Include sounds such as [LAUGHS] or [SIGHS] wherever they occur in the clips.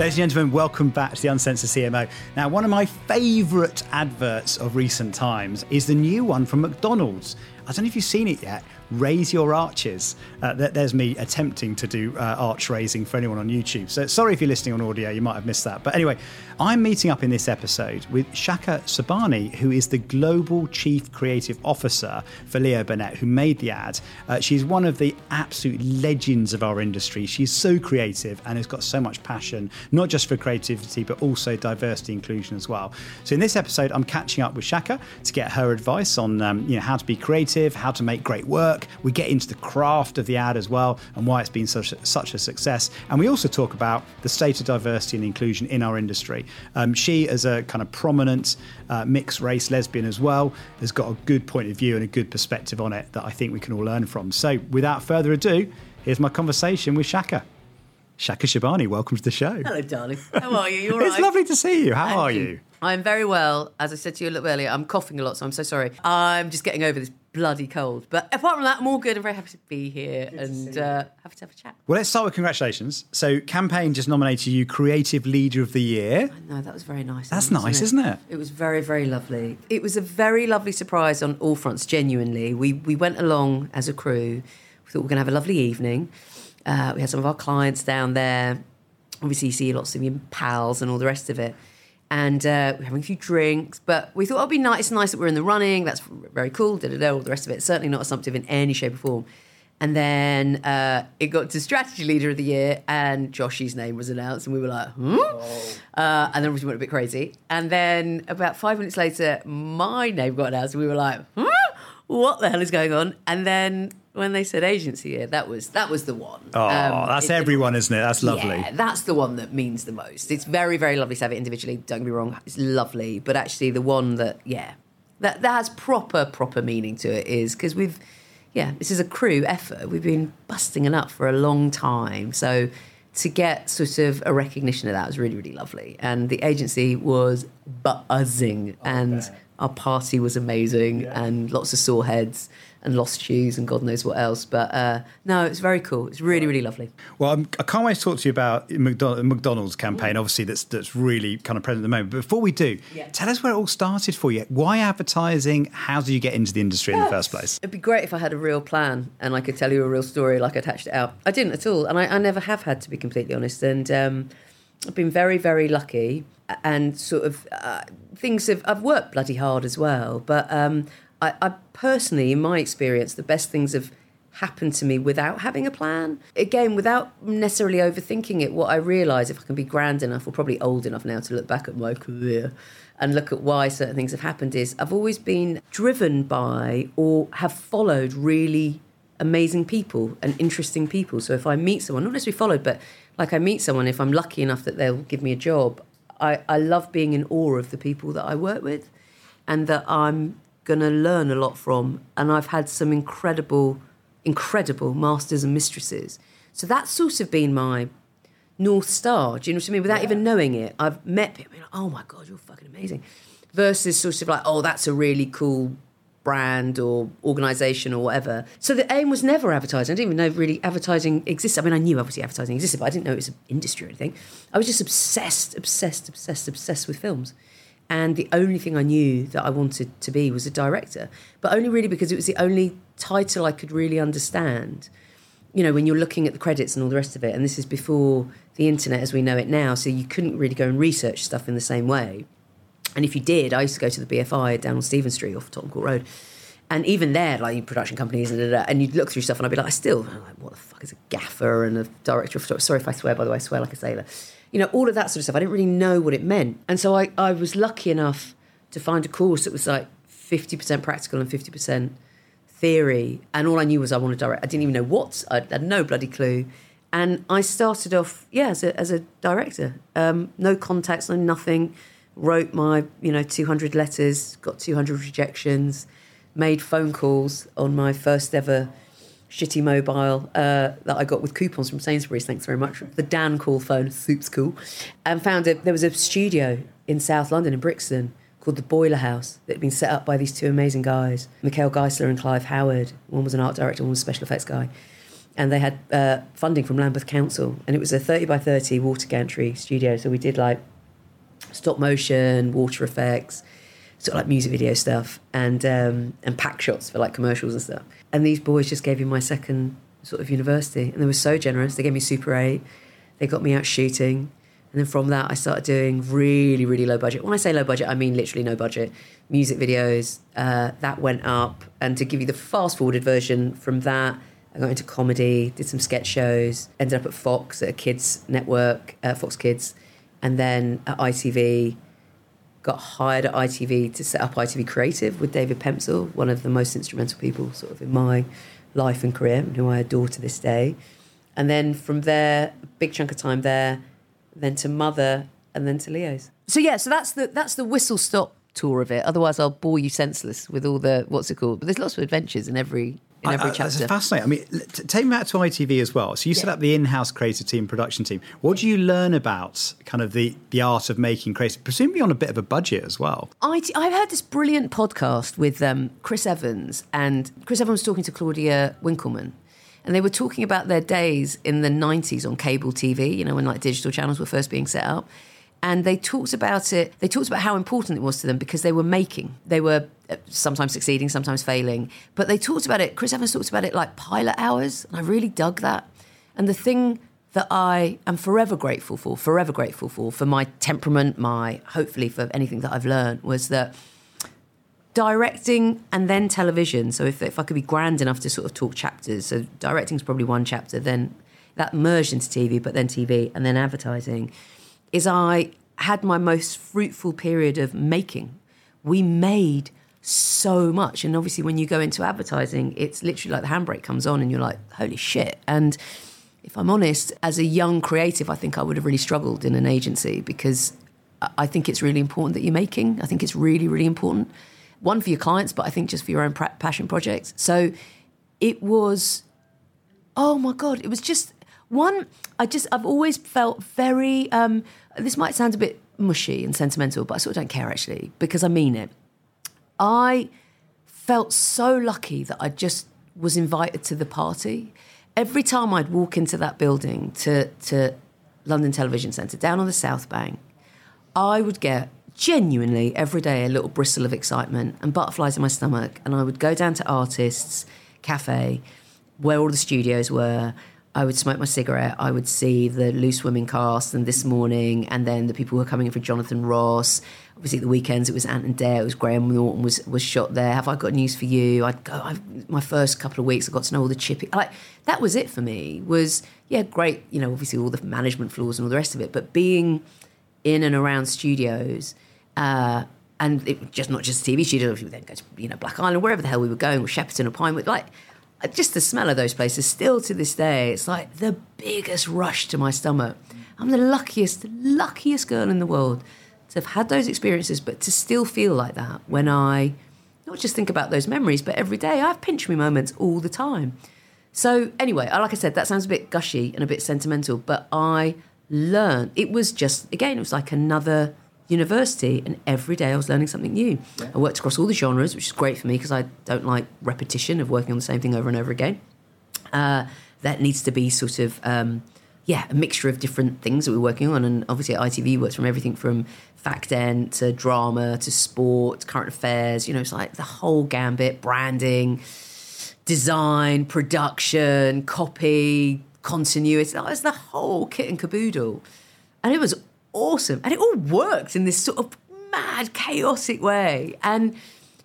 Ladies and gentlemen, welcome back to the Uncensored CMO. Now, one of my favourite adverts of recent times is the new one from McDonald's. I don't know if you've seen it yet. Raise your arches. Uh, there's me attempting to do uh, arch raising for anyone on YouTube. So sorry if you're listening on audio, you might have missed that. But anyway, I'm meeting up in this episode with Chaka Sobhani, who is the Global Chief Creative Officer for Leo Burnett, who made the ad. Uh, she's one of the absolute legends of our industry. She's so creative and has got so much passion, not just for creativity, but also diversity inclusion as well. So in this episode, I'm catching up with Chaka to get her advice on um, you know how to be creative, how to make great work. We get into the craft of the ad as well and why it's been such such a success. And we also talk about the state of diversity and inclusion in our industry. Um, she, as a kind of prominent uh, mixed race lesbian as well, has got a good point of view and a good perspective on it that I think we can all learn from. So, without further ado, here's my conversation with Chaka. Chaka Sobhani, welcome to the show. Hello, darling. How are you? You all right? it's lovely to see you. How are you? I'm very well. As I said to you a little earlier, I'm coughing a lot, so I'm so sorry. I'm just getting over this bloody cold. But apart from that, I'm all good. I'm very happy to be here good and uh, happy to have a chat. Well, let's start with congratulations. So, Campaign just nominated you Creative Leader of the Year. I know, that was very nice. That's nice, isn't it? isn't it? It was very, very lovely. It was a very lovely surprise on all fronts, genuinely. We, we went along as a crew. We thought we were going to have a lovely evening. Uh, we had some of our clients down there. Obviously, you see lots of your pals and all the rest of it and uh, we're having a few drinks. But we thought it'd be nice, it's nice that we're in the running. That's very cool. Da da da. All the rest of it. Certainly not assumptive in any shape or form. And then uh, it got to strategy leader of the year, and Joshy's name was announced, and we were like, hmm? Oh. Uh, and then we went a bit crazy. And then about five minutes later, my name got announced, and we were like, hmm? what the hell is going on? And then when they said agency year, that was that was the one. Oh, um, that's it, everyone, isn't it? That's lovely. Yeah, that's the one that means the most. It's very, very lovely to have it individually. Don't get me wrong, it's lovely, but actually the one that, yeah, that that has proper, proper meaning to it is because we've, yeah, this is a crew effort. We've been busting it up for a long time, so to get sort of a recognition of that was really, really lovely. And the agency was buzzing, oh, and our party was amazing, yeah. and lots of sore heads and lost shoes and God knows what else. But uh, no, it's very cool. It's really, really lovely. Well, I'm, I can not wait to talk to you about McDonald's campaign, obviously, that's that's really kind of present at the moment. But before we do, yeah. tell us where it all started for you. Why advertising? How did you get into the industry in the first place? It'd be great if I had a real plan and I could tell you a real story like I'd hatched it out. I didn't at all. And I, I never have had, to be completely honest. And um, I've been very, very lucky. And sort of uh, things have, I've worked bloody hard as well. But um, I, I personally, in my experience, the best things have happened to me without having a plan. Again, without necessarily overthinking it, what I realise, if I can be grand enough or probably old enough now to look back at my career and look at why certain things have happened, is I've always been driven by or have followed really amazing people and interesting people. So if I meet someone, not necessarily followed, but like I meet someone, if I'm lucky enough that they'll give me a job, I, I love being in awe of the people that I work with and that I'm going to learn a lot from. And I've had some incredible, incredible masters and mistresses. So that's sort of been my North Star. Do you know what I mean? Without yeah. even knowing it, I've met people like, oh my God, you're fucking amazing. Versus sort of like, oh, that's a really cool brand or organization or whatever. So the aim was never advertising. I didn't even know really advertising existed. I mean, I knew obviously advertising existed, but I didn't know it was an industry or anything. I was just obsessed, obsessed, obsessed, obsessed with films. And the only thing I knew that I wanted to be was a director, but only really because it was the only title I could really understand. You know, when you're looking at the credits and all the rest of it, and this is before the internet as we know it now, so you couldn't really go and research stuff in the same way. And if you did, I used to go to the BFI down on Stephen Street off Tottenham Court Road. And even there, like production companies, and, and you'd look through stuff, and I'd be like, I still, like, what the fuck is a gaffer and a director of photography? Sorry if I swear, by the way, I swear like a sailor you know, all of that sort of stuff. I didn't really know what it meant. And so I, I was lucky enough to find a course that was like 50% practical and 50% theory. And all I knew was I wanted to direct. I didn't even know what, I had no bloody clue. And I started off, yeah, as a, as a director. Um, no contacts, no nothing. Wrote my, you know, 200 letters, got 200 rejections, made phone calls on my first ever shitty mobile uh, that I got with coupons from Sainsbury's. Thanks very much. The Dancall phone, soup's cool. And found a, there was a studio in South London, in Brixton, called the Boiler House that had been set up by these two amazing guys, Mikhail Geisler and Clive Howard. One was an art director, one was a special effects guy. and they had uh, funding from Lambeth Council, and it was a 30 by 30 water gantry studio. So we did like stop motion, water effects, sort of like music video stuff, and um, and pack shots for like commercials and stuff. And these boys just gave me my second sort of university, and they were so generous. They gave me Super 8, they got me out shooting. And then from that, I started doing really, really low budget. When I say low budget, I mean literally no budget. Music videos, uh, that went up. And to give you the fast forwarded version from that, I got into comedy, did some sketch shows, ended up at Fox, at a kids network, uh, Fox Kids, and then at ITV. Got hired at ITV to set up ITV Creative with David Pemsel, one of the most instrumental people sort of in my life and career, who I adore to this day. And then from there, a big chunk of time there, then to Mother, and then to Leo's. So yeah, so that's the that's the whistle stop tour of it. Otherwise, I'll bore you senseless with all the what's it called. But there's lots of adventures in every in every I, I, chapter. That's fascinating. I mean, t- take me back to ITV as well. So you set up the in-house creative team, production team. What do you learn about kind of the the art of making creative, presumably on a bit of a budget as well? I, I heard this brilliant podcast with um, Chris Evans, and Chris Evans was talking to Claudia Winkleman. And they were talking about their days in the 90s on cable TV, you know, when like digital channels were first being set up. And they talked about it, they talked about how important it was to them because they were making. They were uh, sometimes succeeding, sometimes failing. But they talked about it, Chris Evans talked about it like pilot hours. And I really dug that. And the thing that I am forever grateful for, forever grateful for, for my temperament, my hopefully for anything that I've learned, was that directing and then television. So if, if I could be grand enough to sort of talk chapters, so directing is probably one chapter, then that merged into TV, but then TV and then advertising, is I had my most fruitful period of making. We made so much. And obviously when you go into advertising, it's literally like the handbrake comes on and you're like, holy shit. And if I'm honest, as a young creative, I think I would have really struggled in an agency because I- think it's really important that you're making. I think it's really, really important. One for your clients, but I think just for your own passion projects. So it was, oh my God, it was just one. I just, I've always felt very, um, this might sound a bit mushy and sentimental, but I sort of don't care actually because I mean it. I felt so lucky that I just was invited to the party. Every time I'd walk into that building to, to London Television Centre, down on the South Bank, I would get genuinely every day a little bristle of excitement and butterflies in my stomach. And I would go down to Artists Cafe, where all the studios were. I would smoke my cigarette. I would see the Loose Women cast, and this morning, and then the people who were coming in for Jonathan Ross. Obviously, at the weekends it was Ant and Dec. It was Graham Norton was was shot there. Have I got news for you? I'd go. I, my first couple of weeks, I got to know all the chippy. Like that was it for me. Was yeah, great. You know, obviously all the management flaws and all the rest of it, but being in and around studios. Uh, and it, just not just TV studios, we then go to you know Black Island, wherever the hell we were going, or Shepperton or Pinewood. Like just the smell of those places, still to this day, it's like the biggest rush to my stomach. I'm the luckiest, luckiest girl in the world to have had those experiences, but to still feel like that when I not just think about those memories, but every day I have pinch me moments all the time. So anyway, like I said, that sounds a bit gushy and a bit sentimental, but I learned. It was just again, it was like another university, and every day I was learning something new. I worked across all the genres, which is great for me because I don't like repetition of working on the same thing over and over again. Uh, that needs to be sort of um, yeah a mixture of different things that we're working on, and obviously ITV works from everything from fact end to drama to sport, current affairs. You know, it's like the whole gambit, branding design, production, copy, continuity. That was the whole kit and caboodle. And it was awesome. And it all worked in this sort of mad, chaotic way. And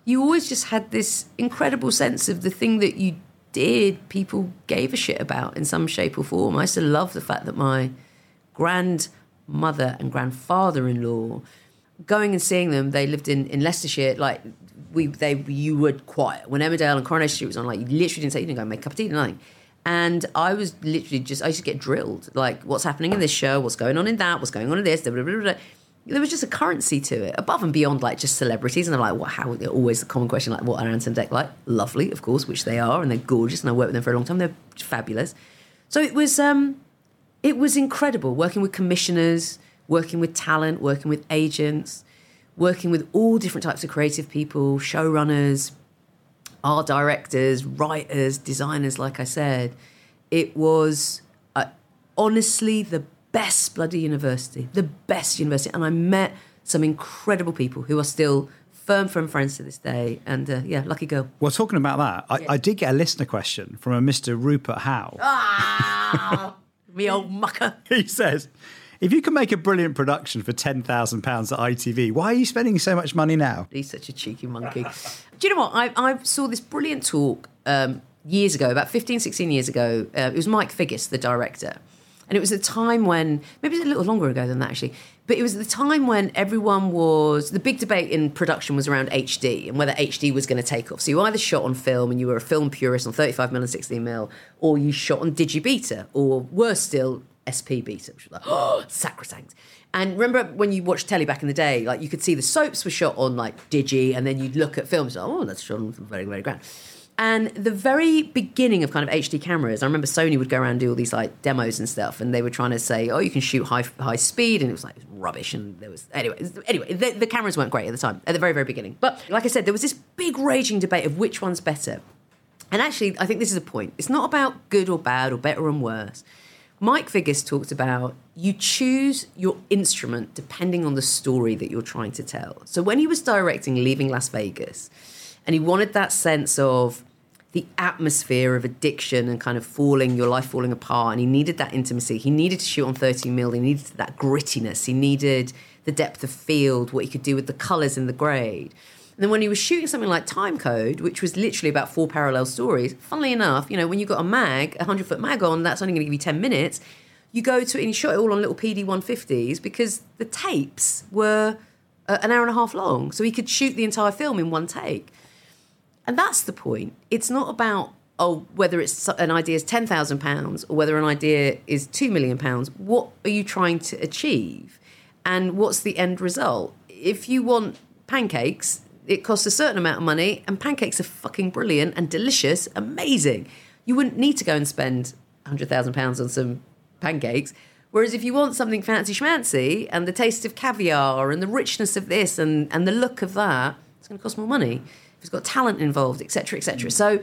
you always just had this incredible sense of the thing that you did, people gave a shit about in some shape or form. I used to love the fact that my grandmother and grandfather in law, going and seeing them, they lived in, in Leicestershire, like we they you were quiet. When Emmerdale and Coronation Street was on, like you literally didn't say you didn't go and make a cup of tea, nothing. And I was literally just I used to get drilled. Like what's happening in this show, what's going on in that, what's going on in this, blah, blah, blah. There was just a currency to it, above and beyond like just celebrities. And I'm like, what? How? Always the common question, like, what are Ant and Dec like? Lovely, of course, which they are, and they're gorgeous, and I worked with them for a long time. They're fabulous. So it was, um, it was incredible working with commissioners, working with talent, working with agents, working with all different types of creative people, showrunners, art directors, writers, designers, like I said. it was uh, honestly the best bloody university, the best university. And I met some incredible people who are still firm, firm friends to this day. And uh, yeah, lucky girl. Well, talking about that, I, I, did get a listener question from a Mr. Rupert Howe. Ah, [LAUGHS] me old mucker. [LAUGHS] he says, if you can make a brilliant production for £10,000 at ITV, why are you spending so much money now? He's such a cheeky monkey. Do you know what? I, I saw this brilliant talk um, years ago, about 15, 16 years ago. Uh, it was Mike Figgis, the director. And it was a time when, maybe it was a little longer ago than that actually, but it was the time when everyone was, the big debate in production was around HD and whether HD was going to take off. So you either shot on film and you were a film purist on 35mm and 16mm, or you shot on Digibeta, or worse still, SP beta, which was like, oh, [GASPS] sacrosanct. And remember when you watched telly back in the day, like you could see the soaps were shot on like Digi, and then you'd look at films, oh, that's shot on very, very grand. And the very beginning of kind of HD cameras, I remember Sony would go around and do all these like demos and stuff, and they were trying to say, "Oh, you can shoot high high speed," and it was like rubbish. And there was anyway, anyway, the, the cameras weren't great at the time, at the very very beginning. But like I said, there was this big raging debate of which one's better. And actually, I think this is a point. It's not about good or bad or better and worse. Mike Figgis talked about you choose your instrument depending on the story that you're trying to tell. So when he was directing Leaving Las Vegas, and he wanted that sense of the atmosphere of addiction and kind of falling, your life falling apart. And he needed that intimacy. He needed to shoot on 13 mil. He needed that grittiness. He needed the depth of field, what he could do with the colours in the grade. And then when he was shooting something like Time Code, which was literally about four parallel stories, funnily enough, you know, when you've got a mag, a 100 foot mag on, that's only going to give you 10 minutes. You go to it and you shot it all on little PD 150s because the tapes were uh, an hour and a half long. So he could shoot the entire film in one take. And that's the point. It's not about oh whether it's an idea is ten thousand pounds or whether an idea is two million pounds. What are you trying to achieve, and what's the end result? If you want pancakes, it costs a certain amount of money, and pancakes are fucking brilliant and delicious, amazing. You wouldn't need to go and spend hundred thousand pounds on some pancakes. Whereas if you want something fancy schmancy and the taste of caviar and the richness of this and, and the look of that, it's going to cost more money If it's got talent involved, etc., etc. So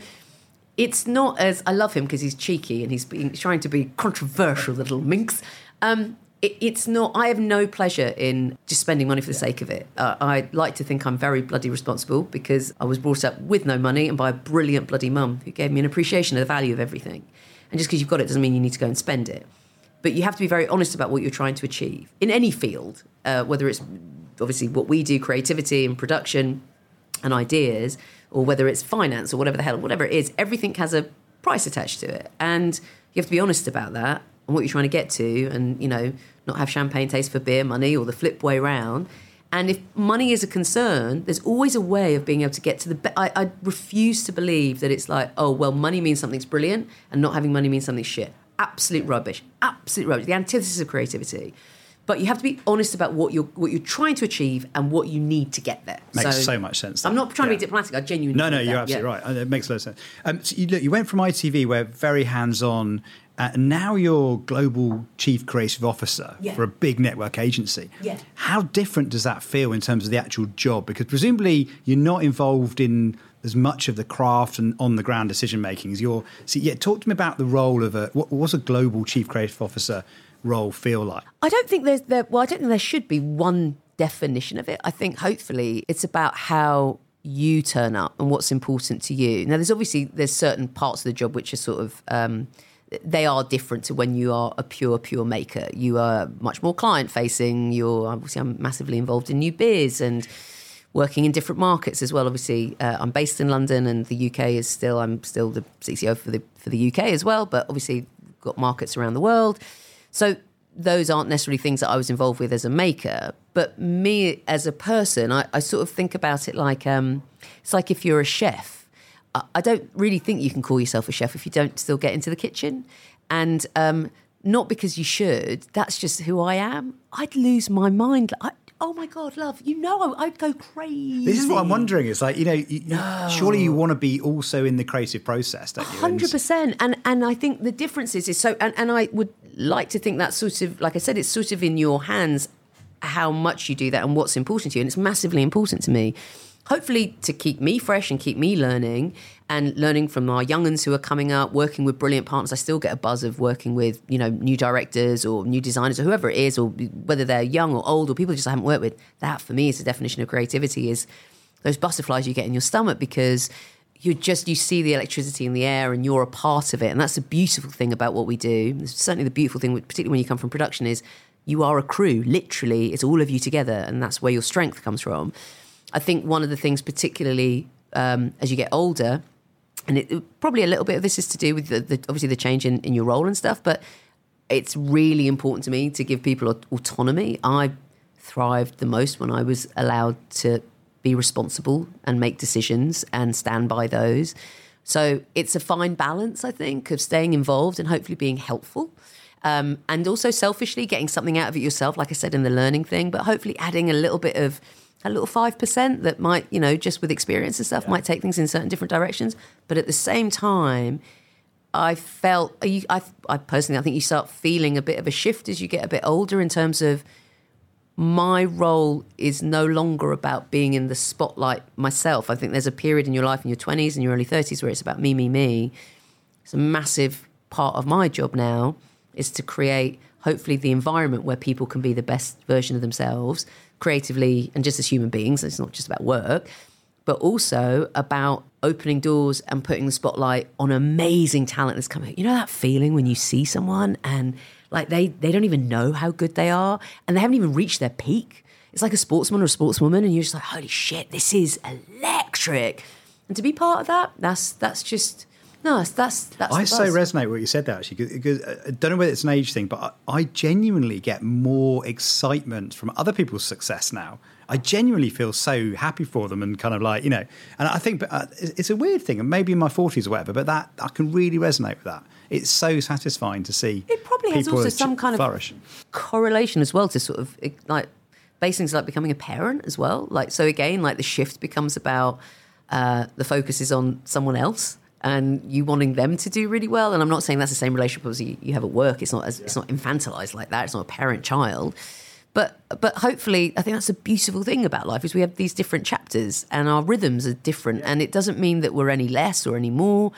it's not as I love him because he's cheeky and he's, being, trying to be controversial, little minx. Um, it, it's not. I have no pleasure in just spending money for the sake of it. Uh, I like to think I'm very bloody responsible because I was brought up with no money and by a brilliant bloody mum who gave me an appreciation of the value of everything. And just because you've got it doesn't mean you need to go and spend it. But you have to be very honest about what you're trying to achieve in any field, uh, whether it's obviously what we do, creativity and production, and ideas, or whether it's finance or whatever the hell, whatever it is, everything has a price attached to it. And you have to be honest about that and what you're trying to get to, and, you know, not have champagne taste for beer money or the flip way round. And if money is a concern, there's always a way of being able to get to the. Be- I, I refuse to believe that it's like, oh, well, money means something's brilliant and not having money means something's shit. Absolute rubbish. Absolute rubbish. The antithesis of creativity but you have to be honest about what you're what you're trying to achieve and what you need to get there. Makes so, so much sense. I'm not trying yeah. to be diplomatic. I genuinely no, no, you're absolutely yeah. right. It makes a lot of sense. Um, so you, look, you went from ITV, where very hands on. Uh, now you're global chief creative officer yeah. for a big network agency. Yeah. How different does that feel in terms of the actual job? Because presumably you're not involved in as much of the craft and on the ground decision making as you're. So yeah, talk to me about the role of a what, what's a global chief creative officer role feel like? I don't think there's there. Well, I don't think there should be one definition of it. I think hopefully it's about how you turn up and what's important to you. Now, there's obviously there's certain parts of the job which are sort of um, they are different to when you are a pure pure maker. You are much more client facing. You're obviously I'm massively involved in new beers and working in different markets as well. Obviously, uh, I'm based in London, and the UK is still I'm still the CCO for the for the UK as well. But obviously, got markets around the world. So those aren't necessarily things that I was involved with as a maker, but me as a person, I, I sort of think about it like um, it's like if you're a chef. I, I, don't really think you can call yourself a chef if you don't still get into the kitchen, and um, not because you should. That's just who I am. I'd lose my mind. I, oh my god, love, you know I'd go crazy. This is what I'm wondering. It's like you know, you, no. surely you want to be also in the creative process, don't you? Hundred percent. And and I think the difference is is so. And, and I would like to think that sort of, like I said, it's sort of in your hands how much you do that and what's important to you. And it's massively important to me. Hopefully to keep me fresh and keep me learning and learning from our younguns who are coming up, working with brilliant partners. I still get a buzz of working with, you know, new directors or new designers or whoever it is, or whether they're young or old or people just I haven't worked with. That for me is the definition of creativity is those butterflies you get in your stomach because you just you see the electricity in the air and you're a part of it and that's the beautiful thing about what we do it's certainly the beautiful thing particularly when you come from production is you are a crew literally it's all of you together and that's where your strength comes from i think one of the things particularly um, as you get older and it, probably a little bit of this is to do with the, the, obviously the change in, in your role and stuff but it's really important to me to give people autonomy i thrived the most when i was allowed to be responsible and make decisions and stand by those. So it's a fine balance, I think, of staying involved and hopefully being helpful. Um, and also selfishly getting something out of it yourself, like I said in the learning thing, but hopefully adding a little bit of a little 5% that might, you know, just with experience and stuff, yeah. might take things in certain different directions. But at the same time, I felt, I, I personally, I think you start feeling a bit of a shift as you get a bit older in terms of my role is no longer about being in the spotlight myself. I think there's a period in your life in your 20s and your early 30s where it's about me, me, me. It's a massive part of my job now is to create hopefully the environment where people can be the best version of themselves creatively and just as human beings. It's not just about work, but also about opening doors and putting the spotlight on amazing talent that's coming. You know that feeling when you see someone and like they they don't even know how good they are, and they haven't even reached their peak. It's like a sportsman or a sportswoman, and you're just like, holy shit, this is electric. And to be part of that, that's that's just no, that's that's. that's I so resonate with what you said there actually because uh, I don't know whether it's an age thing, but I, I genuinely get more excitement from other people's success now. I genuinely feel so happy for them and kind of like you know, and I think uh, it's a weird thing, and maybe in my forties or whatever, but that I can really resonate with that it's so satisfying to see. It probably has also some kind flourish. of correlation as well to sort of like basing like becoming a parent as well. Like so again, like the shift becomes about uh, the focus is on someone else and you wanting them to do really well. And I'm not saying that's the same relationship as you, you have at work. It's not as, yeah. it's not infantilized like that. It's not a parent child. But but hopefully, I think that's a beautiful thing about life is we have these different chapters and our rhythms are different, yeah. and it doesn't mean that we're any less or any more.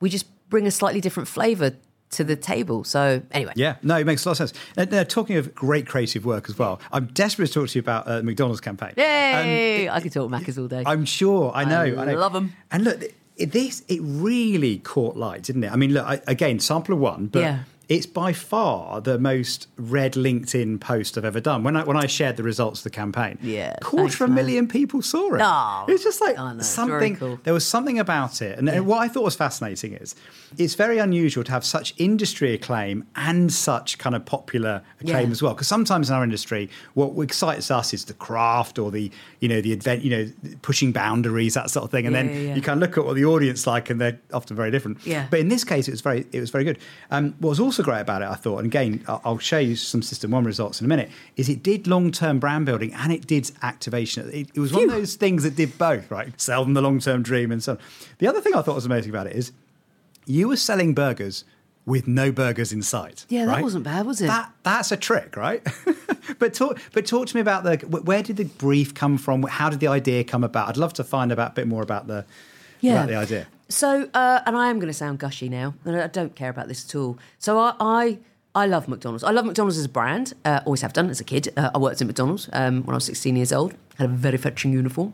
We just bring a slightly different flavour to the table. So anyway, yeah, no, it makes a lot of sense. Uh, now, talking of great creative work as well, I'm desperate to talk to you about uh, McDonald's campaign. Yay! Um, I could talk Maccas all day. I'm sure. I know. I, I know. love them. And look, this it really caught light, didn't it? I mean, look I, again, sample of one, but. Yeah it's by far the most read LinkedIn post I've ever done. When I when I shared the results of the campaign, yeah, quarter of a million people saw it. Oh, it was just like oh, no, something. Cool. There was something about it, and, yeah. and, what I thought was fascinating is it's very unusual to have such industry acclaim and such kind of popular acclaim yeah. as well. Because sometimes in our industry, what excites us is the craft or the you know the event, you know, pushing boundaries that sort of thing, and yeah, then you kind of look at what the audience like, and they're often very different. Yeah. But in this case, it was very it was very good. Um, what was also also great about it, I thought, and again, I'll show you some System1 results in a minute, is it did long term brand building and it did activation. It, it was Phew. one of those things that did both, right? Sell them the long term dream and so on. The other thing I thought was amazing about it is you were selling burgers with no burgers in sight. Yeah, that right? wasn't bad, was it? That that's a trick, right? [LAUGHS] but talk but talk to me about the where did the brief come from? How did the idea come about? I'd love to find out a bit more about the yeah. about the idea. So, uh, and I am going to sound gushy now, and I don't care about this at all. So, I, I, I love McDonald's. I love McDonald's as a brand. Uh, always have done as a kid. Uh, I worked at McDonald's um, when I was 16 years old. Had a very fetching uniform.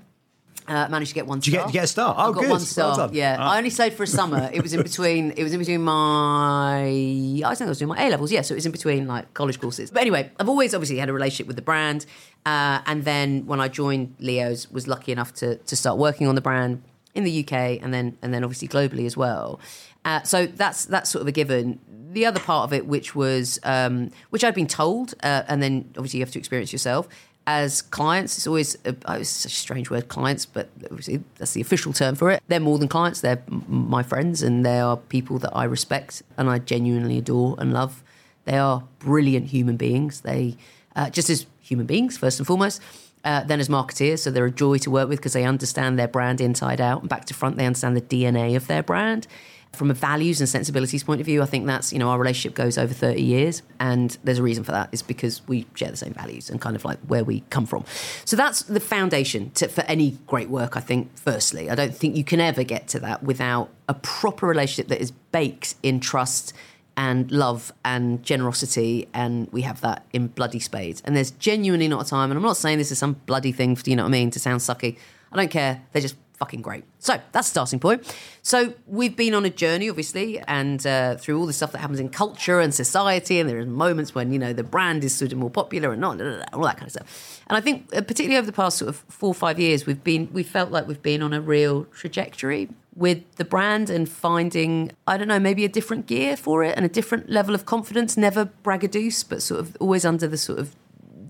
Uh, managed to get one Did star. you get, get a star? Oh, I got good. one star. Well yeah, oh. I only stayed for a summer. It was in between. It was in between my. I think I was doing my A levels. Yeah, so it was in between like college courses. But anyway, I've always obviously had a relationship with the brand, uh, and then when I joined Leo's, was lucky enough to to start working on the brand in the UK and then and then obviously globally as well. Uh, so that's that's sort of a given. The other part of it, which was um, which I'd been told, uh, and then obviously you have to experience yourself as clients. It's always a, oh, it's a strange word, clients, but obviously that's the official term for it. They're more than clients; they're my friends, and they are people that I respect and I genuinely adore and love. They are brilliant human beings. They uh, just as human beings first and foremost uh, then as marketeers. So they're a joy to work with because they understand their brand inside out and back to front. They understand the DNA of their brand. From a values and sensibilities point of view, I think that's, you know, our relationship goes over 30 years. And there's a reason for that is because we share the same values and kind of like where we come from. So that's the foundation to, for any great work, I think, firstly. I don't think you can ever get to that without a proper relationship that is baked in trust and love and generosity, and we have that in bloody spades. And there's genuinely not a time, and I'm not saying this is some bloody thing, for, you know what I mean, to sound sucky. I don't care. They're just fucking great. So that's the starting point. So we've been on a journey, obviously, and uh, through all the stuff that happens in culture and society, and there are moments when you know the brand is sort of more popular and not all that kind of stuff. And I think, uh, particularly over the past sort of four or five years, we've been we felt like we've been on a real trajectory with the brand and finding I don't know maybe a different gear for it and a different level of confidence. Never braggadoce, but sort of always under the sort of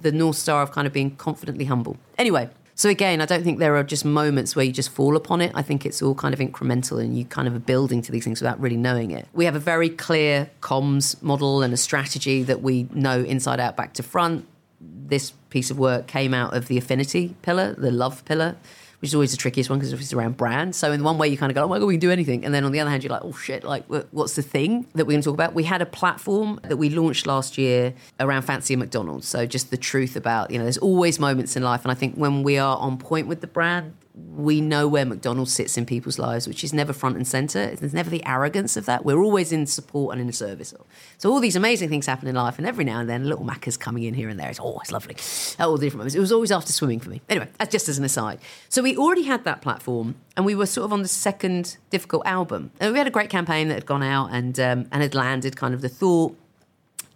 the north star of kind of being confidently humble. Anyway, so again, I don't think there are just moments where you just fall upon it. I think it's all kind of incremental and you kind of are building to these things without really knowing it. We have a very clear comms model and a strategy that we know inside out, back to front. This piece of work came out of the affinity pillar, the love pillar which is always the trickiest one because it's around brand. So in one way you kind of go, oh my god, we can do anything, and then on the other hand you're like, oh shit, like what's the thing that we're going to talk about? We had a platform that we launched last year around fancy McDonald's. So just the truth about you know, there's always moments in life, and I think when we are on point with the brand, we know where McDonald's sits in people's lives, which is never front and center. There's never the arrogance of that. We're always in support and in service. So all these amazing things happen in life, and every now and then, a little Macca's coming in here and there. It's always lovely. At all the different moments. It was always after swimming for me. Anyway, that's just as an aside. So we already had that platform, and we were sort of on the second difficult album. And we had a great campaign that had gone out and um, and had landed kind of the thought.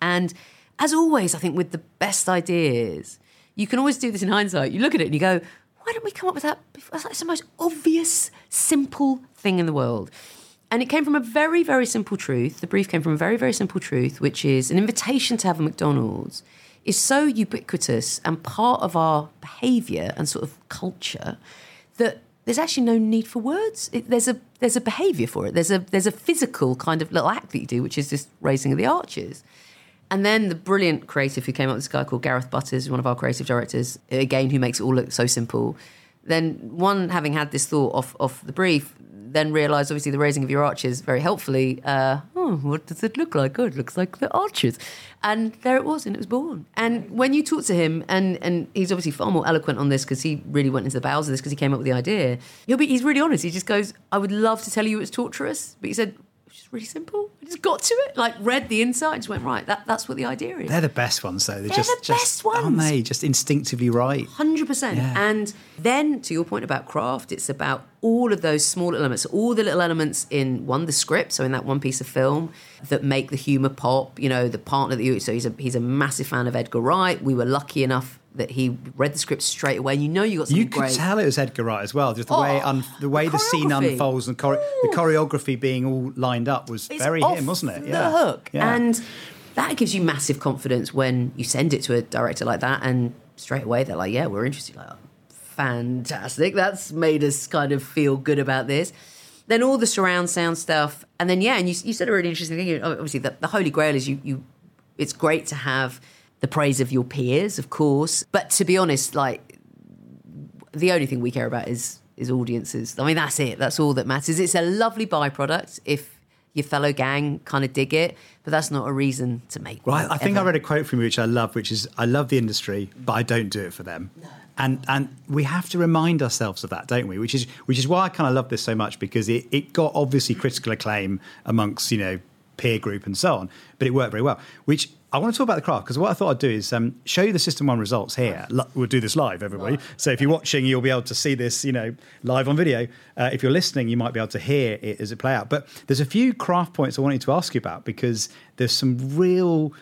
And as always, I think with the best ideas, you can always do this in hindsight. You look at it and you go, why don't we come up with that? Like the most obvious, simple thing in the world. And it came from a very, very simple truth. The brief came from a very, very simple truth, which is an invitation to have a McDonald's is so ubiquitous and part of our behaviour and sort of culture that there's actually no need for words. It, there's a there's a behaviour for it. There's a there's a physical kind of little act that you do, which is this raising of the arches. And then the brilliant creative who came up this guy called Gareth Butters, one of our creative directors, again, who makes it all look so simple. Then one, having had this thought off, off the brief, then realised obviously the raising of your arches very helpfully. Uh, oh, what does it look like? Oh, it looks like the arches. And there it was, and it was born. And when you talk to him, and, and he's obviously far more eloquent on this because he really went into the bowels of this because he came up with the idea. He'll be, he's really honest. He just goes, I would love to tell you it's torturous, but he said, It's really simple. I just got to it, like read the insights, went right. That, that's what the idea is. They're the best ones, though. They're, They're just, the just, best ones. Aren't they? Just instinctively right. Hundred percent. And then to your point about craft, it's about all of those small elements, all the little elements in one the script, so in that one piece of film that make the humour pop. You know, the partner that you so he's a he's a massive fan of Edgar Wright. We were lucky enough that he read the script straight away. You know, you got something You could great. tell it was Edgar Wright as well. Just the Oh, way un- the way the the, scene unfolds and chore- the choreography being all lined up was It's very off him, wasn't it? The hook. Yeah. And that gives you massive confidence when you send it to a director like that and straight away they're like, yeah, we're interested. Like, oh, fantastic. That's made us kind of feel good about this. Then all the surround sound stuff. And then, yeah, and you, you said a really interesting thing. Obviously, the, the Holy Grail is you, you, it's great to have the praise of your peers, of course. But to be honest, like, the only thing we care about is is audiences. I mean, that's it. That's all that matters. It's a lovely byproduct if your fellow gang kind of dig it, but that's not a reason to make. Well, I, I think. I read a quote from you which I love, which is I love the industry, but I don't do it for them. And and we have to remind ourselves of that, don't we? Which is which is why I kind of love this so much because it, it got obviously critical acclaim amongst, you know, peer group and so on, but it worked very well. Which I want to talk about the craft because what I thought I'd do is um, show you the System1 results here. We'll do this live, everybody. So if you're watching, you'll be able to see this, you know, live on video. Uh, if you're listening, you might be able to hear it as it play out. But there's a few craft points I wanted to ask you about because there's some real,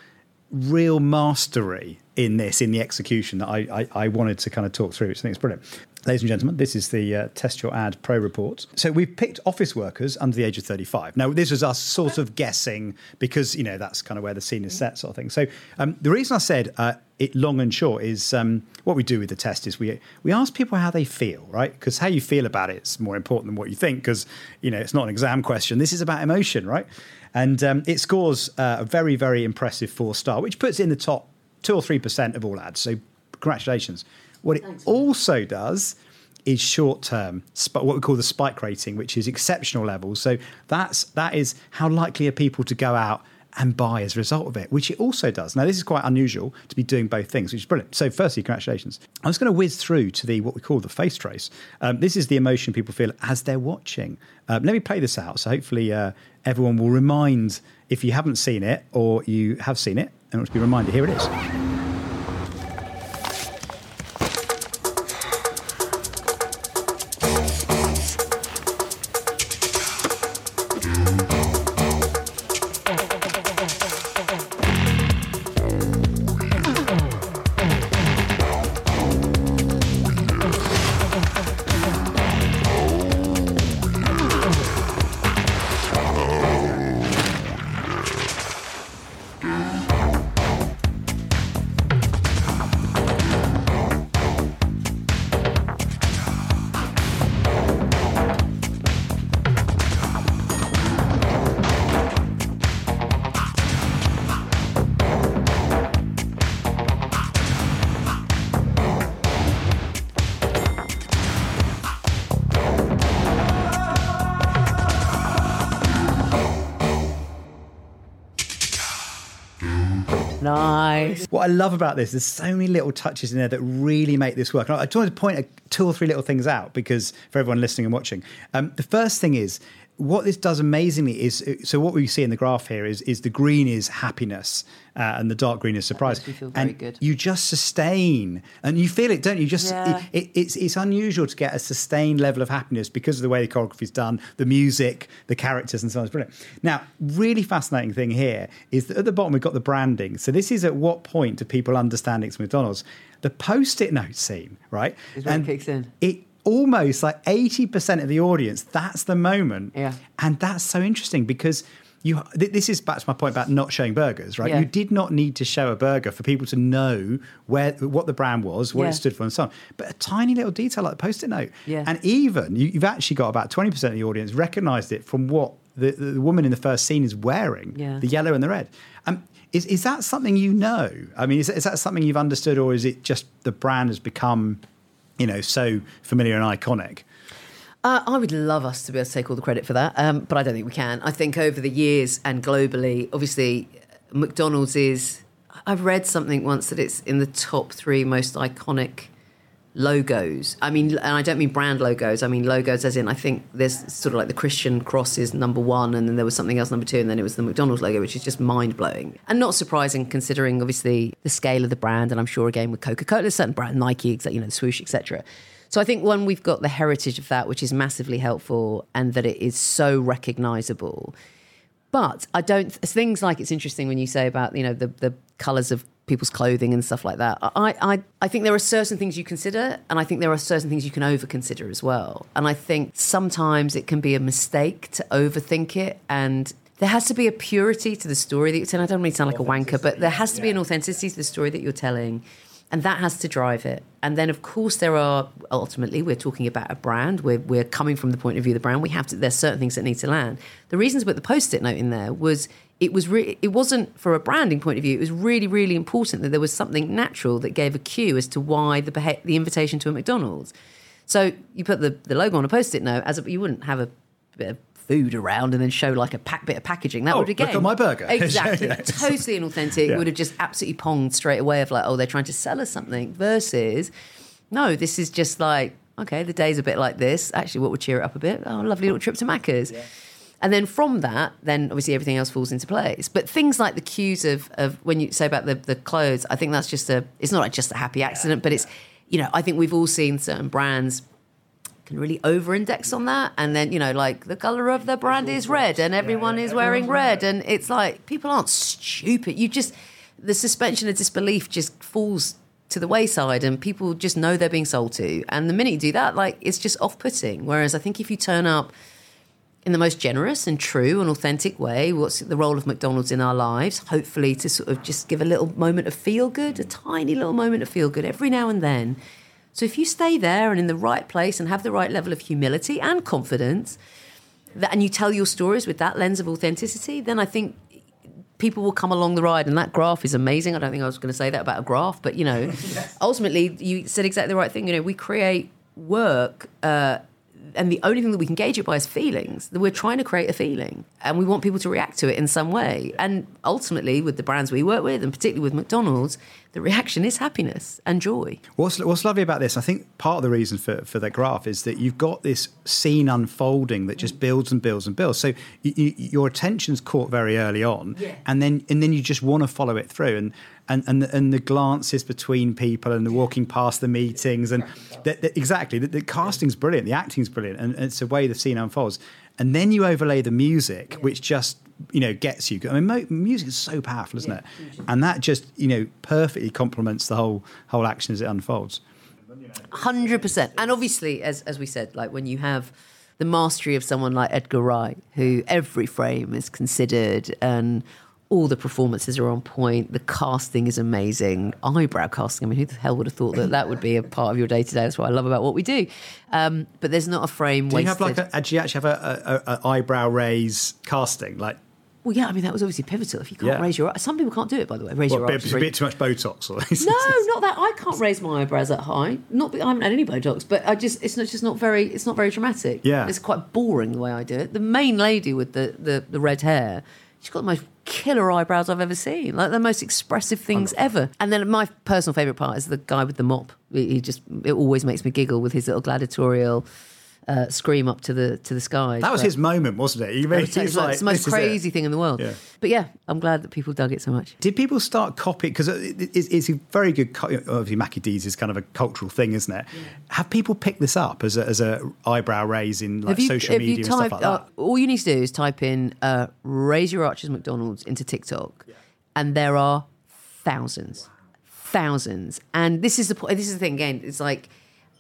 real mastery in this, in the execution that I, I, I wanted to kind of talk through, which I think is brilliant. Ladies and gentlemen, this is the uh, Test Your Ad Pro Report. So we've picked office workers under the age of 35. Now, this was us sort of guessing because, you know, that's kind of where the scene is set, sort of thing. So um, the reason I said uh, it long and short is um, what we do with the test is we, we ask people how they feel, right? Because how you feel about it is more important than what you think because, you know, it's not an exam question. This is about emotion, right? And um, it scores uh, a very, very impressive four star, which puts it in the top two or three percent of all ads. So congratulations. What it also does is short term, what we call the spike rating, which is exceptional levels. So that's that is how likely are people to go out and buy as a result of it, which it also does. Now, this is quite unusual to be doing both things, which is brilliant. So, firstly, congratulations. I'm just going to whiz through to the what we call the face trace. Um, this is the emotion people feel as they're watching. Um, let me play this out. So, hopefully, uh, everyone will remind if you haven't seen it or you have seen it and want to be reminded. Here it is. What I love about this, there's so many little touches in there that really make this work. And I just wanted to point two or three little things out because for everyone listening and watching. Um, the first thing is what this does amazingly is so what we see in the graph here is is the green is happiness uh, and the dark green is surprise. and good. you just sustain and you feel it don't you? Just yeah. it, it, it's it's unusual to get a sustained level of happiness because of the way the choreography is done the music the characters and so on. Is brilliant. Now really fascinating thing here is that at the bottom we've got the branding. So this is at what point do people understand it's mcdonald's? The post-it note scene right? And it kicks in. it almost like 80% of the audience, that's the moment. Yeah. And that's so interesting because you this is back to my point about not showing burgers, right? Yeah. You did not need to show a burger for people to know where what the brand was, what Yeah. it stood for, and so on. But a tiny little detail like the post-it note, Yeah. and even you, you've actually got about twenty percent of the audience recognised it from what the, the, the woman in the first scene is wearing, Yeah. the yellow and the red. Um, is is that something you know? I mean, is, is that something you've understood, or is it just the brand has become, you know, so familiar and iconic? Uh, I would love us to be able to take all the credit for that, um, but I don't think we can. I think over the years and globally, obviously, McDonald's is. I've read something once that it's in the top three most iconic logos. I mean, and I don't mean brand logos. I mean logos as in I think there's sort of like the Christian cross is number one, and then there was something else number two, and then it was the McDonald's logo, which is just mind blowing and not surprising considering obviously the scale of the brand, and I'm sure again with Coca Cola, certain brand Nike, you know, the swoosh, etc. So I think one we've got the heritage of that, which is massively helpful, and that it is so recognisable. But I don't things like it's interesting when you say about you know the the colours of people's clothing and stuff like that. I, I I think there are certain things you consider, and I think there are certain things you can over consider as well. And I think sometimes it can be a mistake to overthink it and. There has to be a purity to the story that you're telling. I don't mean to sound like a wanker, but there has to be an authenticity to the story that you're telling and that has to drive it. And then, of course, there are ultimately we're talking about a brand. We're we're coming from the point of view of the brand. We have to. There's certain things that need to land. The reasons put the post-it note in there was it was re- it wasn't for a branding point of view. It was really really important that there was something natural that gave a cue as to why the beha- the invitation to a McDonald's. So you put the, the logo on a post-it note as a, you wouldn't have a bit of food around and then show like a pack bit of packaging. That Oh, would again look at my burger. [LAUGHS] exactly Yes. totally inauthentic. Yeah. Would have just absolutely ponged straight away of like, oh, they're trying to sell us something. Versus, no, this is just like, okay, the day's a bit like this. Actually, what would cheer it up a bit? Oh, lovely little trip to Macca's. And then from that, then obviously everything else falls into place. But things like the cues of, of when you say about the, the clothes, I think that's just a, it's not like just a happy accident, but it's, you know, I think we've all seen certain brands can really over index on that. And then, you know, like the color of the brand is red and everyone is wearing red. And it's like, people aren't stupid. You just, the suspension of disbelief just falls to the wayside and people just know they're being sold to. And the minute you do that, like, it's just off putting. Whereas I think if you turn up, in the most generous and true and authentic way, what's the role of McDonald's in our lives? Hopefully, to sort of just give a little moment of feel good, a tiny little moment of feel good every now and then. So if you stay there and in the right place and have the right level of humility and confidence, that, and you tell your stories with that lens of authenticity, then I think people will come along the ride. And that graph is amazing. I don't think I was going to say that about a graph, but you know, [LAUGHS] ultimately, you said exactly the right thing. You know, we create work. Uh, and the only thing that we can gauge it by is feelings. That we're trying to create a feeling, and we want people to react to it in some way. And ultimately, with the brands we work with, and particularly with McDonald's, the reaction is happiness and joy. What's, what's lovely about this, I think part of the reason for, for that graph is that you've got this scene unfolding that just builds and builds and builds. So you, you, your attention's caught very early on, Yeah. and then and then you just want to follow it through. And and and the, and the glances between people and the walking past the meetings and the, the, exactly the, the casting's brilliant, the acting's brilliant, and, and it's the way the scene unfolds. And then you overlay the music, which just you know gets you. I mean, mo- music is so powerful, isn't it? And that just you know perfectly complements the whole whole action as it unfolds. Hundred percent. And obviously, as as we said, like when you have the mastery of someone like Edgar Wright, who every frame is considered and all the performances are on point. The casting is amazing. Eyebrow casting. I mean, who the hell would have thought that that would be a part of your day to day? That's what I love about what we do. Um, but there's not a frame Do you wasted. have like a, do you actually have a, a, a eyebrow raise casting like well, yeah. I mean, that was obviously pivotal. If you can't Yeah. raise your, some people can't do it. By the way, raise what, your bit, a bit too much Botox? Or [LAUGHS] No, not that. I can't raise my eyebrows that high. Not that I haven't had any Botox, but I just it's not just not very it's not very dramatic. Yeah. it's quite boring the way I do it. The main lady with the the, the red hair, she's got the most killer eyebrows I've ever seen. Like the most expressive things ever. And then my personal favorite part is the guy with the mop. He he just it always makes me giggle with his little gladiatorial. Uh, scream up to the to the sky. That was his moment, wasn't it? He he's like, it's the most "This is it." crazy thing in the world. Yeah. But yeah, I'm glad that people dug it so much. Did people start copying? Because it's, it's a very good. cu- Obviously, Mackie D's is kind of a cultural thing, isn't it? Have people picked this up as a, as a eyebrow raise in like you, social media you and stuff like that? uh, all you need to do is type in uh, "raise your arches McDonald's" into TikTok, and there are thousands, thousands. And this is the point. This is the thing. Again, it's like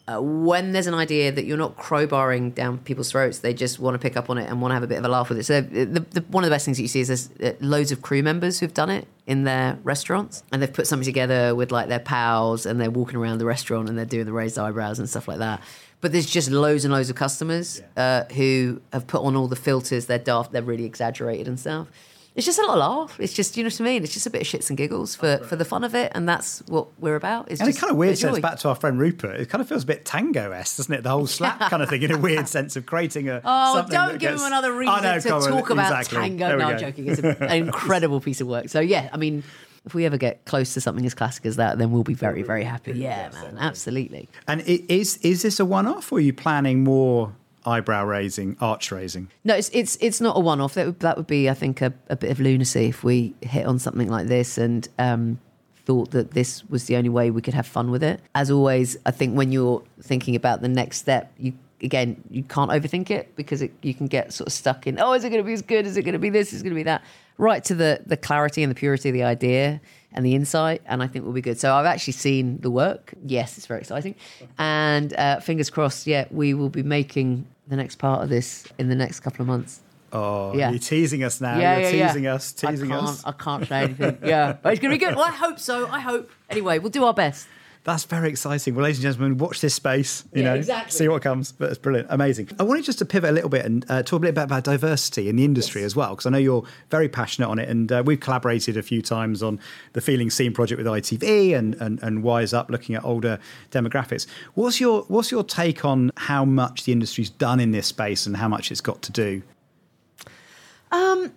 uh, when there's an idea that you're not crowbarring down people's throats, they just want to pick up on it and want to have a bit of a laugh with it. So the, the, one of the best things that you see is there's uh, loads of crew members who've done it in their restaurants, and they've put something together with like their pals, and they're walking around the restaurant and they're doing the raised eyebrows and stuff like that. But there's just loads and loads of customers uh, who have put on all the filters. They're daft. They're really exaggerated and stuff. It's just a little laugh. It's just you know what I mean. It's just a bit of shits and giggles for, for the fun of it, and that's what we're about. It's and it kind of weird sense back to our friend Rupert. It kind of feels a bit tango-esque, doesn't it? The whole [LAUGHS] slap kind of thing, in a weird sense of creating a. Oh, something don't give gets- him another reason know, to on, talk about exactly. tango. No, I'm joking. It's [LAUGHS] an incredible piece of work. So yeah, I mean, if we ever get close to something as classic as that, then we'll be very, very happy. Yeah, man, absolutely. And is is this a one-off, or are you planning more eyebrow raising, arch raising? No, it's it's it's not a one-off. That would, that would be, I think, a, a bit of lunacy if we hit on something like this and um, thought that this was the only way we could have fun with it. As always, I think when you're thinking about the next step, you again you can't overthink it because it, you can get sort of stuck in. Oh, is it going to be as good? Is it going to be this? Is it going to be that? Right to the the clarity and the purity of the idea and the insight, and I think we'll be good. So I've actually seen the work. Yes, it's very exciting, and uh, fingers crossed. Yeah, we will be making the next part of this in the next couple of months. Oh, Yeah. you're teasing us now. Yeah, you're yeah, yeah. teasing us, teasing I us. I can't say anything. Yeah, but it's going to be good. Well, I hope so. I hope. Anyway, we'll do our best. That's very exciting. Well, ladies and gentlemen, watch this space. You Yeah, know, exactly. see what comes. But it's brilliant, amazing. I wanted just to pivot a little bit and uh, talk a bit about, about diversity in the industry as well, because I know you're very passionate on it, and uh, we've collaborated a few times on the Feeling Seen project with ITV and, and and Wise Up, looking at older demographics. What's your what's your take on how much the industry's done in this space and how much it's got to do? Um,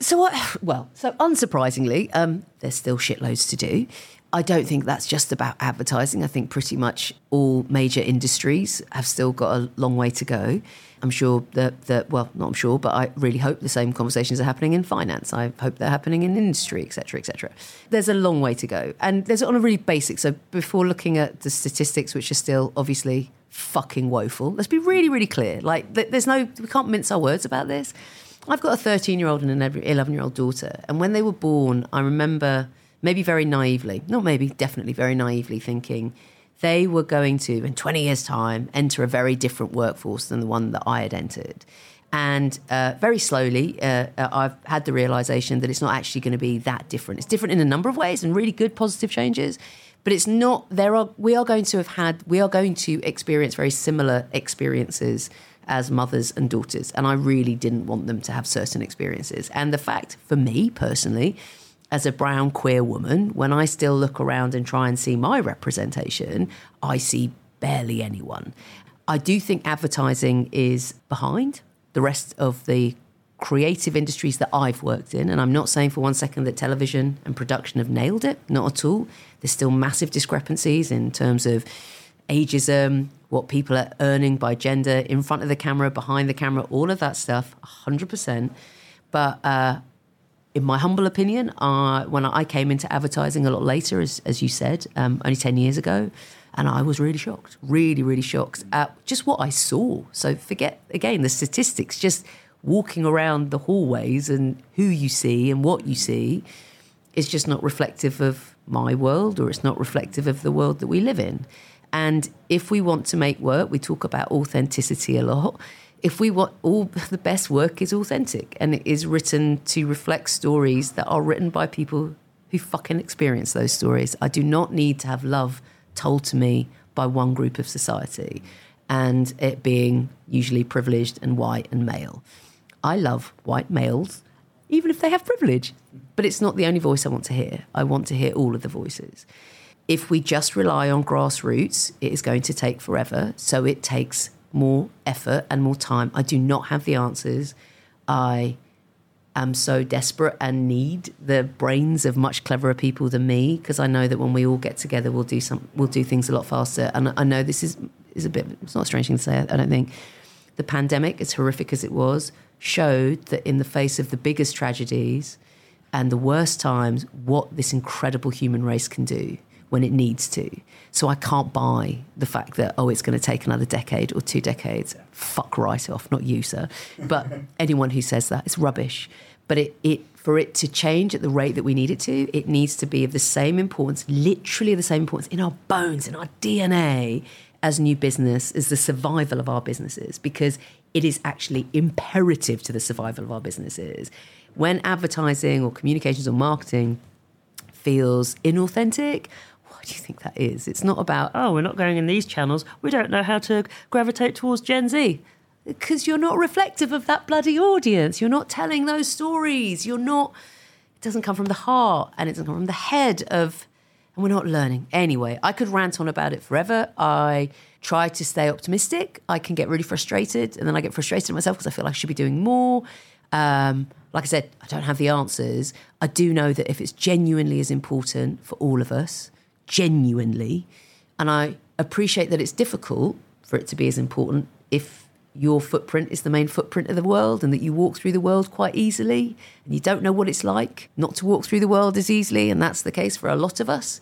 So, I, [SIGHS] well, so unsurprisingly, um, there's still shitloads to do. I don't think that's just about advertising. I think pretty much all major industries have still got a long way to go. I'm sure that, that well, not I'm sure, but I really hope the same conversations are happening in finance. I hope they're happening in industry, et cetera, et cetera. There's a long way to go. And there's on a really basic, so before looking at the statistics, which are still obviously fucking woeful, let's be really, really clear. Like, there's no, we can't mince our words about this. I've got a 13 year old and an 11 year old daughter. And when they were born, I remember maybe very naively, not maybe, definitely very naively thinking they were going to, in 20 years' time, enter a very different workforce than the one that I had entered. And uh, very slowly, uh, uh, I've had the realization that it's not actually going to be that different. It's different in a number of ways and really good positive changes. But it's not, there are, we are going to have had, we are going to experience very similar experiences as mothers and daughters. And I really didn't want them to have certain experiences. And the fact, for me personally, as a brown queer woman, when I still look around and try and see my representation, I see barely anyone. I do think advertising is behind the rest of the creative industries that I've worked in. And I'm not saying for one second that television and production have nailed it, not at all. There's still massive discrepancies in terms of ageism, what people are earning by gender in front of the camera, behind the camera, all of that stuff, 100%. But uh, in my humble opinion, uh, when I came into advertising a lot later, as, as you said, um, only 10 years ago, and I was really shocked, really, really shocked at just what I saw. So forget, again, the statistics, just walking around the hallways and who you see and what you see is just not reflective of my world or it's not reflective of the world that we live in. And if we want to make work, we talk about authenticity a lot. If we want all [LAUGHS] the best work is authentic and it is written to reflect stories that are written by people who fucking experience those stories. I do not need to have love told to me by one group of society and it being usually privileged and white and male. I love white males, even if they have privilege, but it's not the only voice I want to hear. I want to hear all of the voices. If we just rely on grassroots, it is going to take forever. So it takes more effort and more time. I do not have the answers. I am so desperate and need the brains of much cleverer people than me because I know that when we all get together, we'll do some, we'll do things a lot faster. And I know this is is a bit. It's not a strange thing to say. I don't think the pandemic, as horrific as it was, showed that in the face of the biggest tragedies and the worst times, what this incredible human race can do when it needs to. So I can't buy the fact that, oh, it's going to take another decade or two decades. Fuck right off, not you, sir. But [LAUGHS] anyone who says that, it's rubbish. But it, it for it to change at the rate that we need it to, it needs to be of the same importance, literally the same importance in our bones, in our DNA, as new business, as the survival of our businesses. Because it is actually imperative to the survival of our businesses. When advertising or communications or marketing feels inauthentic, why do you think that is? It's not about, oh, we're not going in these channels. We don't know how to gravitate towards Gen Z. Because you're not reflective of that bloody audience. You're not telling those stories. You're not, it doesn't come from the heart and it doesn't come from the head of, and we're not learning. Anyway, I could rant on about it forever. I try to stay optimistic. I can get really frustrated, and then I get frustrated myself because I feel like I should be doing more. Um, like I said, I don't have the answers. I do know that if it's genuinely as important for all of us, genuinely, and I appreciate that it's difficult for it to be as important if your footprint is the main footprint of the world and that you walk through the world quite easily and you don't know what it's like not to walk through the world as easily, and that's the case for a lot of us.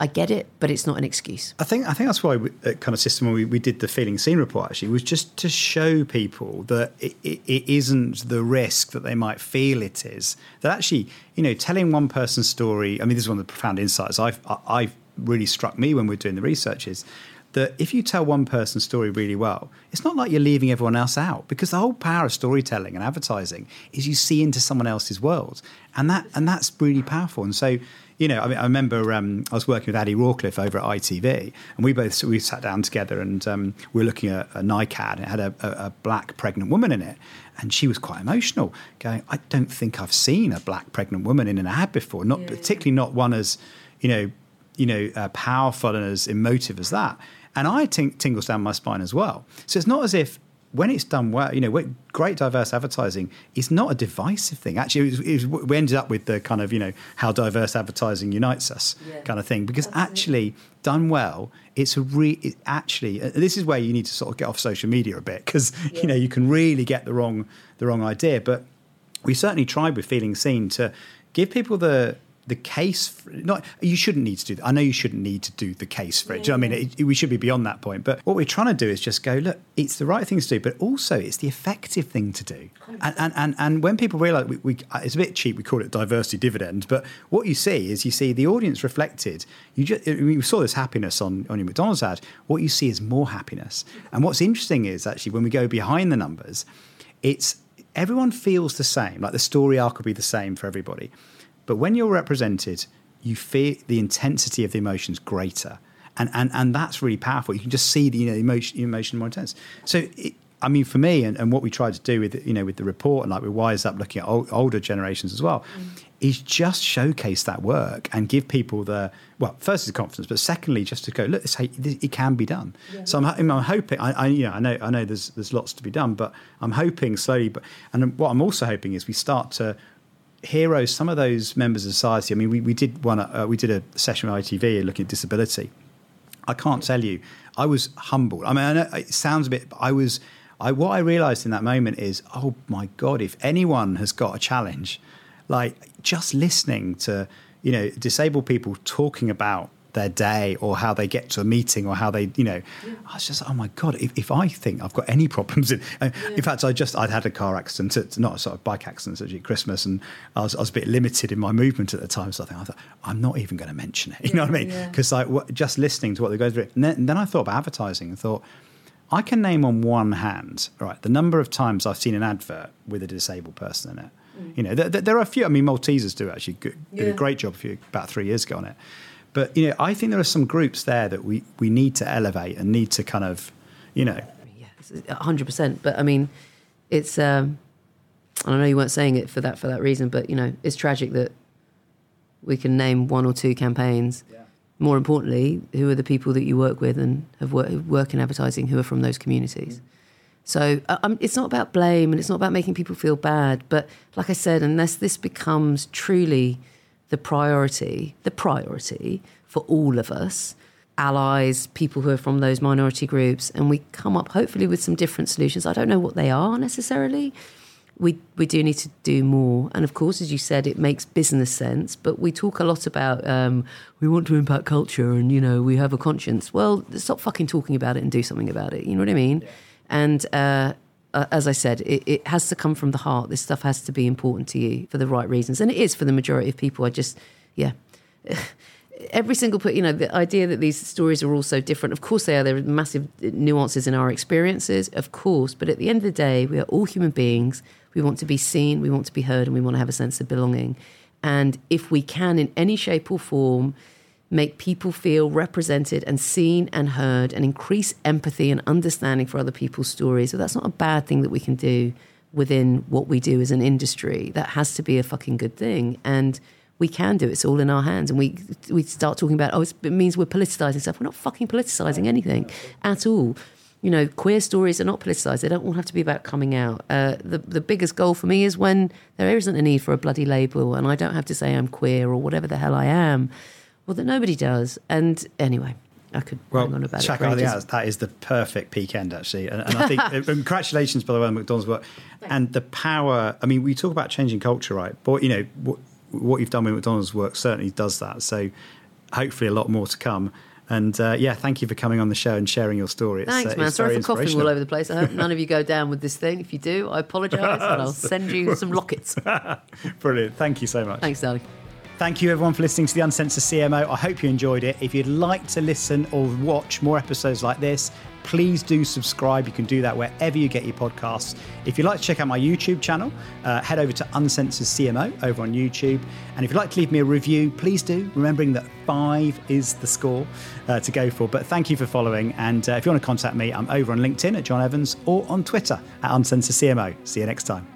I get it, but it's not an excuse. I think I think that's why we, uh, kind of System1 we, we did the feeling seen report actually was just to show people that it, it, it isn't the risk that they might feel it is. That actually, you know, telling one person's story. I mean, this is one of the profound insights I've I've really struck me when we're doing the research is that if you tell one person's story really well, it's not like you're leaving everyone else out because the whole power of storytelling and advertising is you see into someone else's world, and that and that's really powerful. And so you know, I mean, I remember um, I was working with Ade Rawcliffe over at ITV, and we both we sat down together and um, we were looking at a NICAD, and it had a, a, a, black pregnant woman in it, and she was quite emotional, going, "I don't think I've seen a black pregnant woman in an ad before, not yeah. particularly not one as, you know, you know, uh, powerful and as emotive as that." And I think tingles down my spine as well. So it's not as if when it's done well, you know, great diverse advertising is not a divisive thing. Actually, it was, it was, we ended up with the kind of, you know, how diverse advertising unites us yeah. kind of thing. Because Absolutely. actually, done well, it's a re. It actually, uh, this is where you need to sort of get off social media a bit because [LAUGHS] yeah. you know you can really get the wrong the wrong idea. But we certainly tried with feeling seen to give people the the case for, not you shouldn't need to do that. I know you shouldn't need to do the case for it. Yeah. I mean, it, it, we should be beyond that point. But what we're trying to do is just go, look, it's the right thing to do, but also it's the effective thing to do. And and and, and when people realise we, we, uh, it's a bit cheap, we call it diversity dividend. But what you see is you see the audience reflected. You just I mean, we saw this happiness on on your McDonald's ad. What you see is more happiness. And what's interesting is actually when we go behind the numbers, it's everyone feels the same. Like the story arc will be the same for everybody but when you're represented, you feel the intensity of the emotions greater. And, and, and that's really powerful. You can just see the you know, emotion, emotion more intense. So it, I mean, for me, and, and what we tried to do with you know with the report and like with Wise Up, looking at old, older generations as well, mm. is just showcase that work and give people the well, first is the confidence, but secondly, just to go look, this, it can be done. Yeah. So I'm, I'm hoping. I, I, you know, I know, I know, there's there's lots to be done, but I'm hoping slowly. But and what I'm also hoping is we start to heroes some of those members of society. I mean, we, we did one. Uh, we did a session with ITV looking at disability. I can't tell you I was humbled. I mean, I know it sounds a bit. I was. I what I realised in that moment is, oh my god, if anyone has got a challenge, like just listening to you know disabled people talking about their day or how they get to a meeting or how they, you know, yeah. I was just, oh my God, if, if I think I've got any problems in, uh, yeah. in fact, I just, I'd had a car accident, it's not a sort of bike accident, actually at Christmas, and I was, I was a bit limited in my movement at the time. So I think, I thought, I'm not even going to mention it. [LAUGHS] You yeah, know what I mean? Because like just listening to what they go through. And then, and then I thought about advertising and thought, I can name on one hand, right, the number of times I've seen an advert with a disabled person in it. Mm. You know, there, there, are a few. I mean, Maltesers do actually good, did a great job a few about three years ago on it. But you know, I think there are some groups there that we we need to elevate and need to kind of, you know, yeah, hundred percent. But I mean, it's. Um, I know you weren't saying it for that for that reason, but you know, it's tragic that we can name one or two campaigns. Yeah. More importantly, who are the people that you work with and have work, work in advertising who are from those communities? Mm. So um, it's not about blame and it's not about making people feel bad. But like I said, unless this becomes truly the priority, the priority for all of us, allies, people who are from those minority groups, and we come up hopefully with some different solutions. I don't know what they are necessarily. We we do need to do more, and of course, as you said, it makes business sense. But we talk a lot about um, we want to impact culture, and you know we have a conscience. Well, stop fucking talking about it and do something about it. You know what I mean? Yeah. And uh, uh, as I said, it, it, has to come from the heart. This stuff has to be important to you for the right reasons, and it is for the majority of people. I just, yeah. [LAUGHS] Every single, put you know, the idea that these stories are all so different. Of course, they are. There are massive nuances in our experiences, of course. But at the end of the day, we are all human beings. We want to be seen, we want to be heard, and we want to have a sense of belonging. And if we can, in any shape or form, make people feel represented and seen and heard and increase empathy and understanding for other people's stories. So that's not a bad thing that we can do within what we do as an industry. That has to be a fucking good thing. And we can do it. It's all in our hands. And we we start talking about, oh, it means we're politicizing stuff. We're not fucking politicizing anything at all. You know, queer stories are not politicized. They don't all have to be about coming out. Uh, the the biggest goal for me is when there isn't a need for a bloody label, and I don't have to say I'm queer or whatever the hell I am. Well, that nobody does. And anyway, I could well, on about Chaka, it. I think that is the perfect peak end, actually. And, and I think, [LAUGHS] uh, congratulations, by the way, on McDonald's work. And the power, I mean, we talk about changing culture, right? But, you know, what, what you've done with McDonald's work certainly does that. So hopefully a lot more to come. And uh, yeah, thank you for coming on the show and sharing your story. It's, Thanks, uh, man. Sorry for coughing all over the place. I hope none of you go down with this thing. If you do, I apologise and [LAUGHS] I'll send you some lockets. [LAUGHS] Brilliant. Thank you so much. Thanks, darling. Thank you everyone for listening to the Uncensored CMO. I hope you enjoyed it. If you'd like to listen or watch more episodes like this, please do subscribe. You can do that wherever you get your podcasts. If you'd like to check out my YouTube channel, uh, head over to Uncensored CMO over on YouTube. And if you'd like to leave me a review, please do, remembering that five is the score uh, to go for. But thank you for following. And uh, if you want to contact me, I'm over on LinkedIn at John Evans or on Twitter at Uncensored CMO. See you next time.